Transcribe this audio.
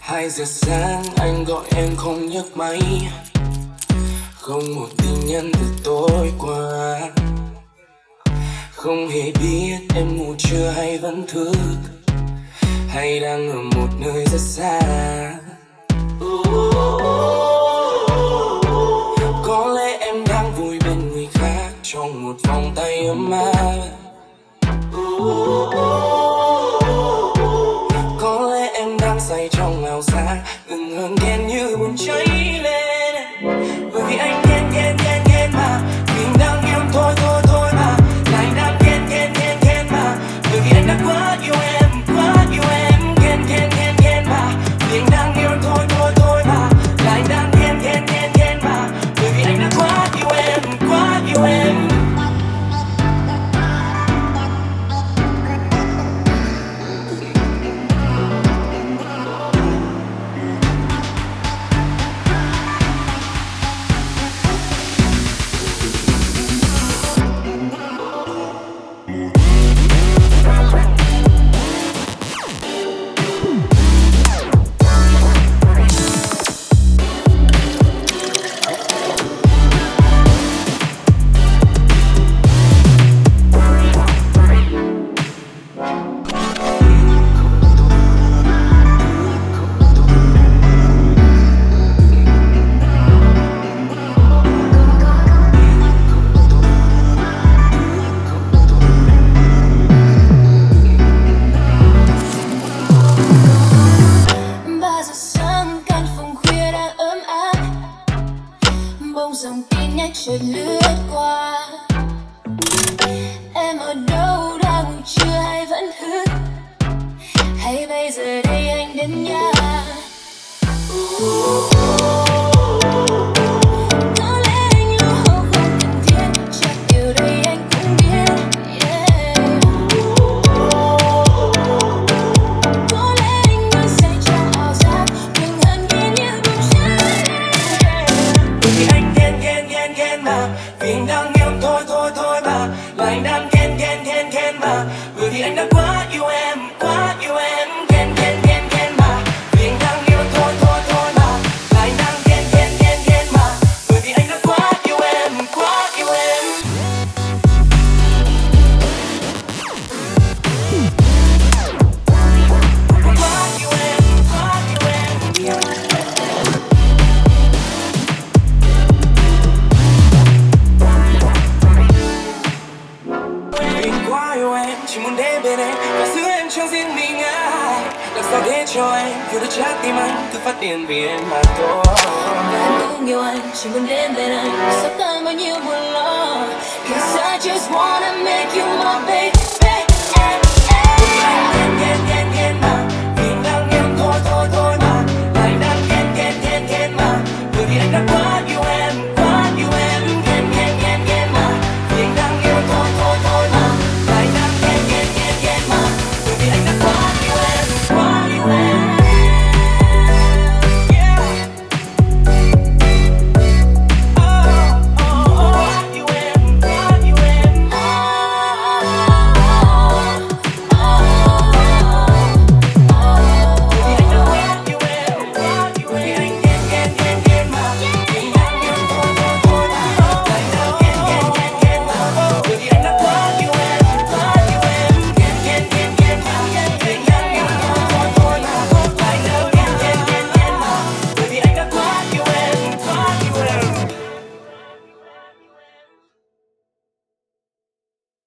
Hai giờ sáng anh gọi em không nhấc máy. Không một tin nhắn từ tối qua. Không hề biết em ngủ chưa hay vẫn thức. Hay đang ở một nơi rất xa. Có lẽ em đang vui bên người khác Trong một vòng tay ấm áp. Chile. Dòng tin nhắn chợt lướt qua. Em ở đâu đang ngủ chưa hay vẫn thức hay bây giờ đây anh đến nhà? Có Vietnam, Vietnam Chỉ muốn đến bên em. Và giữ em trong riêng mình ai? Làm sao để cho em Hiểu được trái tim anh? Cứ phát điên vì em mà thôi. Và em cũng yêu anh, Chỉ muốn đến bên anh. Sao tan bao nhiêu buồn lo. Cause I just wanna make you my baby.